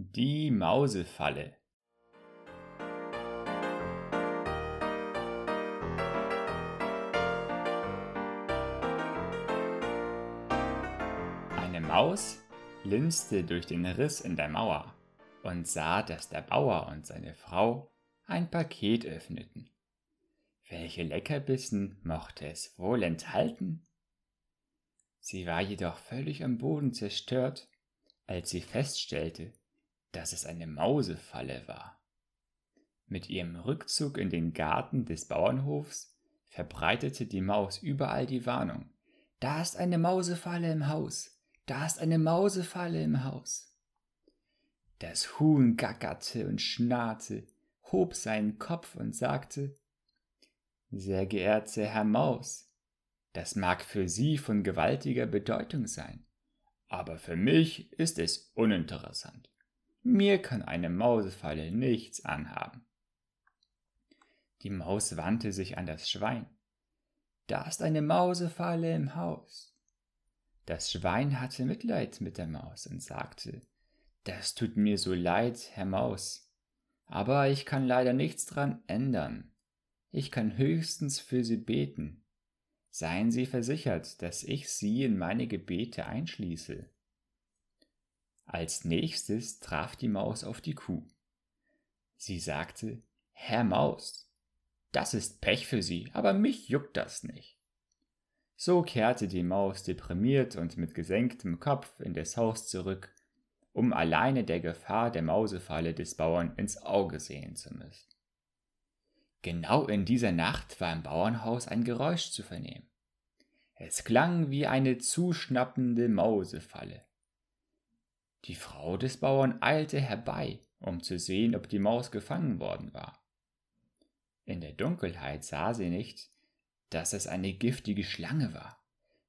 Die Mausefalle Eine Maus linste durch den Riss in der Mauer und sah, dass der Bauer und seine Frau ein Paket öffneten. Welche Leckerbissen mochte es wohl enthalten? Sie war jedoch völlig am Boden zerstört, als sie feststellte, dass es eine Mausefalle war. Mit ihrem Rückzug in den Garten des Bauernhofs verbreitete die Maus überall die Warnung. Da ist eine Mausefalle im Haus. Da ist eine Mausefalle im Haus. Das Huhn gackerte und schnarrte, hob seinen Kopf und sagte Sehr geehrter Herr Maus, das mag für Sie von gewaltiger Bedeutung sein, aber für mich ist es uninteressant. Mir kann eine Mausefalle nichts anhaben. Die Maus wandte sich an das Schwein. Da ist eine Mausefalle im Haus. Das Schwein hatte Mitleid mit der Maus und sagte, das tut mir so leid, Herr Maus, aber ich kann leider nichts dran ändern. Ich kann höchstens für Sie beten. Seien Sie versichert, dass ich Sie in meine Gebete einschließe. Als nächstes traf die Maus auf die Kuh. Sie sagte, Herr Maus, das ist Pech für Sie, aber mich juckt das nicht. So kehrte die Maus deprimiert und mit gesenktem Kopf in das Haus zurück, um alleine der Gefahr der Mausefalle des Bauern ins Auge sehen zu müssen. Genau in dieser Nacht war im Bauernhaus ein Geräusch zu vernehmen. Es klang wie eine zuschnappende Mausefalle. Die Frau des Bauern eilte herbei, um zu sehen, ob die Maus gefangen worden war. In der Dunkelheit sah sie nicht, dass es eine giftige Schlange war,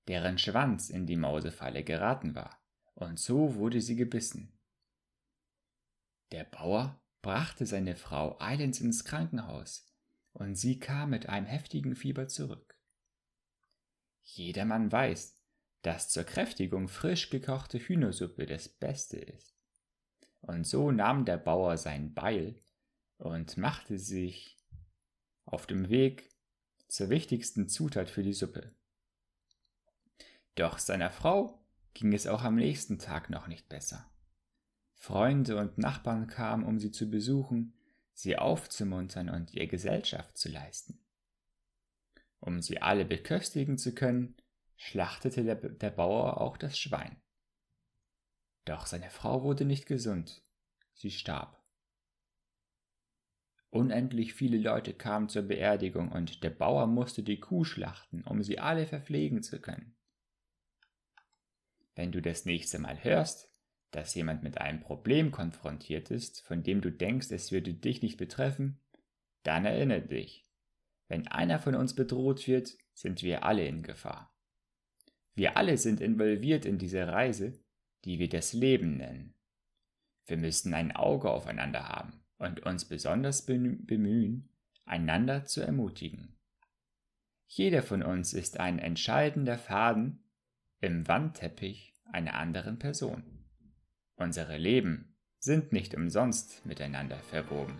deren Schwanz in die Mausefalle geraten war, und so wurde sie gebissen. Der Bauer brachte seine Frau eilends ins Krankenhaus, und sie kam mit einem heftigen Fieber zurück. Jedermann weiß, dass zur Kräftigung frisch gekochte Hühnersuppe das Beste ist. Und so nahm der Bauer sein Beil und machte sich auf dem Weg zur wichtigsten Zutat für die Suppe. Doch seiner Frau ging es auch am nächsten Tag noch nicht besser. Freunde und Nachbarn kamen, um sie zu besuchen, sie aufzumuntern und ihr Gesellschaft zu leisten. Um sie alle beköstigen zu können, schlachtete der, der Bauer auch das Schwein. Doch seine Frau wurde nicht gesund, sie starb. Unendlich viele Leute kamen zur Beerdigung und der Bauer musste die Kuh schlachten, um sie alle verpflegen zu können. Wenn du das nächste Mal hörst, dass jemand mit einem Problem konfrontiert ist, von dem du denkst, es würde dich nicht betreffen, dann erinnere dich, wenn einer von uns bedroht wird, sind wir alle in Gefahr. Wir alle sind involviert in diese Reise, die wir das Leben nennen. Wir müssen ein Auge aufeinander haben und uns besonders bemühen, einander zu ermutigen. Jeder von uns ist ein entscheidender Faden im Wandteppich einer anderen Person. Unsere Leben sind nicht umsonst miteinander verwoben.